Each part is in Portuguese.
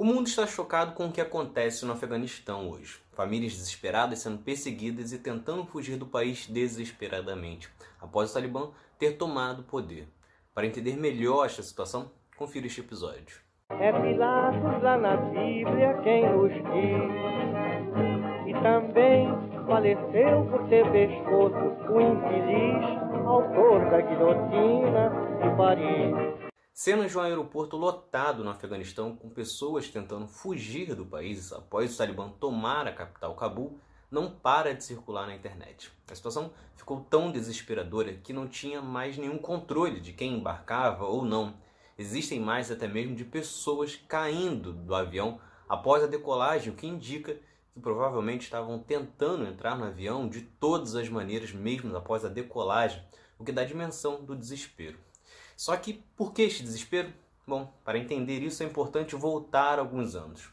O mundo está chocado com o que acontece no Afeganistão hoje. Famílias desesperadas sendo perseguidas e tentando fugir do país desesperadamente, após o Talibã ter tomado o poder. Para entender melhor esta situação, confira este episódio. É Pilatos lá na Bíblia quem nos diz, e também faleceu por ter pescoço o infeliz autor da guilhotina de Paris. Cenas de um aeroporto lotado no Afeganistão, com pessoas tentando fugir do país após o Talibã tomar a capital Cabul, não para de circular na internet. A situação ficou tão desesperadora que não tinha mais nenhum controle de quem embarcava ou não. Existem mais até mesmo de pessoas caindo do avião após a decolagem, o que indica que provavelmente estavam tentando entrar no avião de todas as maneiras, mesmo após a decolagem, o que dá dimensão do desespero. Só que por que este desespero? Bom, para entender isso é importante voltar alguns anos.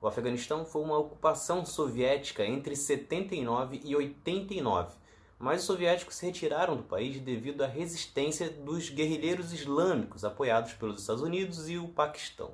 O Afeganistão foi uma ocupação soviética entre 79 e 89, mas os soviéticos se retiraram do país devido à resistência dos guerrilheiros islâmicos apoiados pelos Estados Unidos e o Paquistão.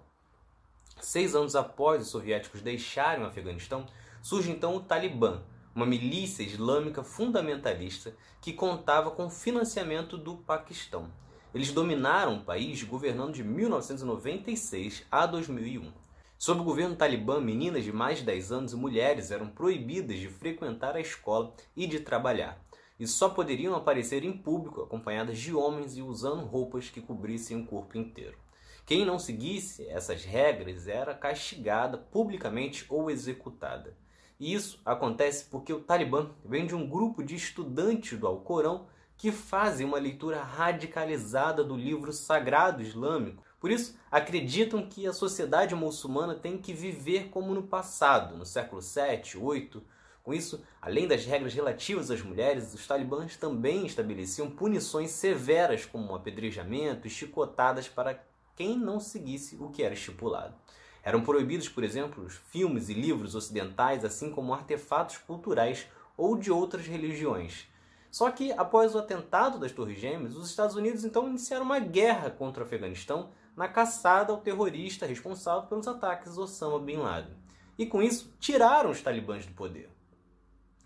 Seis anos após os soviéticos deixarem o Afeganistão, surge então o Talibã, uma milícia islâmica fundamentalista que contava com financiamento do Paquistão. Eles dominaram o país governando de 1996 a 2001. Sob o governo talibã, meninas de mais de 10 anos e mulheres eram proibidas de frequentar a escola e de trabalhar. E só poderiam aparecer em público acompanhadas de homens e usando roupas que cobrissem o corpo inteiro. Quem não seguisse essas regras era castigada publicamente ou executada. E isso acontece porque o Talibã vem de um grupo de estudantes do Alcorão que fazem uma leitura radicalizada do livro sagrado islâmico. Por isso, acreditam que a sociedade muçulmana tem que viver como no passado, no século 7, 8. Com isso, além das regras relativas às mulheres, os talibãs também estabeleciam punições severas, como apedrejamento e chicotadas para quem não seguisse o que era estipulado. Eram proibidos, por exemplo, os filmes e livros ocidentais, assim como artefatos culturais ou de outras religiões. Só que após o atentado das Torres Gêmeas, os Estados Unidos então iniciaram uma guerra contra o Afeganistão na caçada ao terrorista responsável pelos ataques Osama Bin Laden. E com isso, tiraram os talibãs do poder.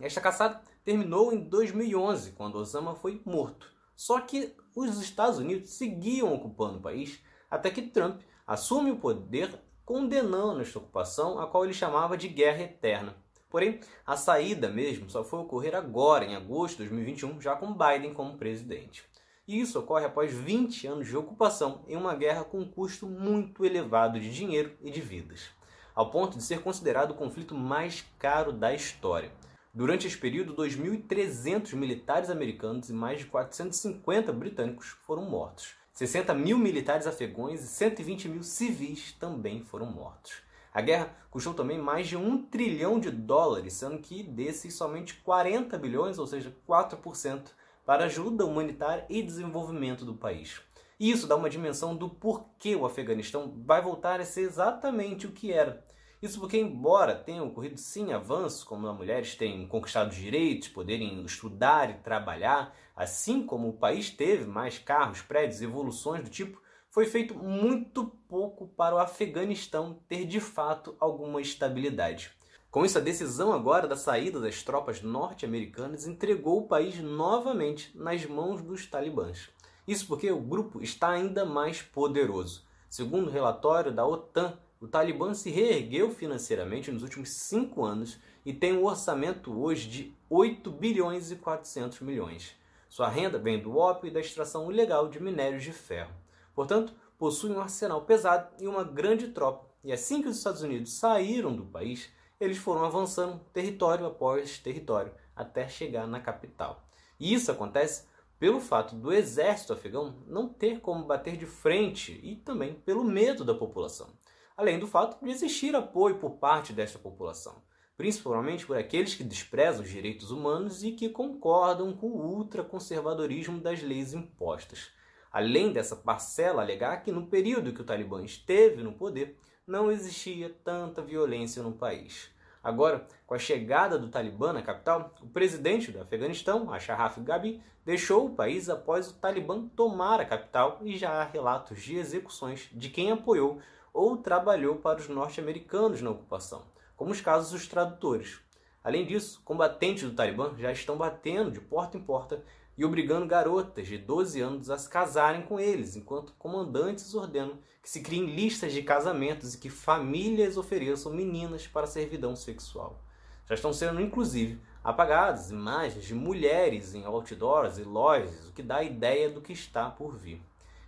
Esta caçada terminou em 2011, quando Osama foi morto. Só que os Estados Unidos seguiam ocupando o país até que Trump assume o poder condenando esta ocupação, a qual ele chamava de guerra eterna. Porém, a saída mesmo só foi ocorrer agora, em agosto de 2021, já com Biden como presidente. E isso ocorre após 20 anos de ocupação em uma guerra com um custo muito elevado de dinheiro e de vidas, ao ponto de ser considerado o conflito mais caro da história. Durante esse período, 2.300 militares americanos e mais de 450 britânicos foram mortos. 60 mil militares afegãos e 120 mil civis também foram mortos. A guerra custou também mais de um trilhão de dólares, sendo que desses somente 40 bilhões, ou seja, 4%, para ajuda humanitária e desenvolvimento do país. Isso dá uma dimensão do porquê o Afeganistão vai voltar a ser exatamente o que era. Isso porque, embora tenham ocorrido sim avanços, como as mulheres têm conquistado direitos, poderem estudar e trabalhar, assim como o país teve mais carros, prédios, evoluções do tipo, foi feito muito pouco para o Afeganistão ter de fato alguma estabilidade. Com isso, a decisão agora da saída das tropas norte-americanas entregou o país novamente nas mãos dos talibãs. Isso porque o grupo está ainda mais poderoso. Segundo o relatório da OTAN, o Talibã se reergueu financeiramente nos últimos cinco anos e tem um orçamento hoje de 8 bilhões e 400 milhões. Sua renda vem do ópio e da extração ilegal de minérios de ferro. Portanto, possui um arsenal pesado e uma grande tropa. E assim que os Estados Unidos saíram do país, eles foram avançando território após território até chegar na capital. E isso acontece pelo fato do exército afegão não ter como bater de frente e também pelo medo da população, além do fato de existir apoio por parte desta população, principalmente por aqueles que desprezam os direitos humanos e que concordam com o ultraconservadorismo das leis impostas. Além dessa parcela alegar que no período que o Talibã esteve no poder, não existia tanta violência no país. Agora, com a chegada do Talibã na capital, o presidente do Afeganistão, Ashraf Ghani, deixou o país após o Talibã tomar a capital e já há relatos de execuções de quem apoiou ou trabalhou para os norte-americanos na ocupação, como os casos dos tradutores. Além disso, combatentes do Talibã já estão batendo de porta em porta e obrigando garotas de 12 anos a se casarem com eles, enquanto comandantes ordenam que se criem listas de casamentos e que famílias ofereçam meninas para servidão sexual. Já estão sendo, inclusive, apagadas imagens de mulheres em outdoors e lojas, o que dá ideia do que está por vir.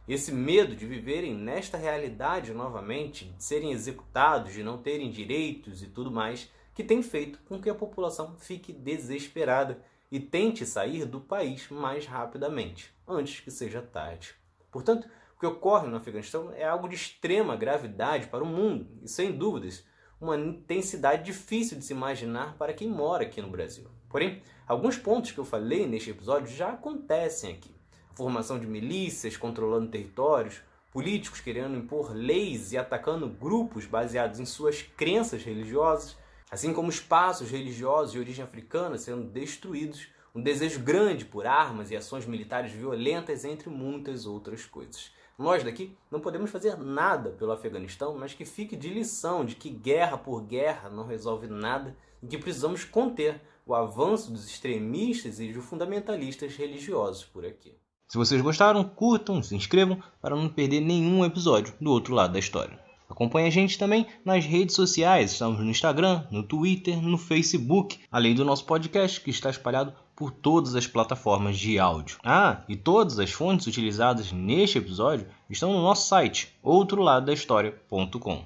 Esse medo de viverem nesta realidade novamente, de serem executados, de não terem direitos e tudo mais, que tem feito com que a população fique desesperada e tente sair do país mais rapidamente, antes que seja tarde. Portanto, o que ocorre no Afeganistão é algo de extrema gravidade para o mundo e, sem dúvidas, uma intensidade difícil de se imaginar para quem mora aqui no Brasil. Porém, alguns pontos que eu falei neste episódio já acontecem aqui. A formação de milícias controlando territórios, políticos querendo impor leis e atacando grupos baseados em suas crenças religiosas, assim como espaços religiosos de origem africana sendo destruídos, um desejo grande por armas e ações militares violentas, entre muitas outras coisas. Nós daqui não podemos fazer nada pelo Afeganistão, mas que fique de lição de que guerra por guerra não resolve nada e que precisamos conter o avanço dos extremistas e dos fundamentalistas religiosos por aqui. Se vocês gostaram, curtam, se inscrevam para não perder nenhum episódio do outro lado da história. Acompanhe a gente também nas redes sociais, estamos no Instagram, no Twitter, no Facebook, além do nosso podcast que está espalhado por todas as plataformas de áudio. Ah, e todas as fontes utilizadas neste episódio estão no nosso site, outroladodahistoria.com.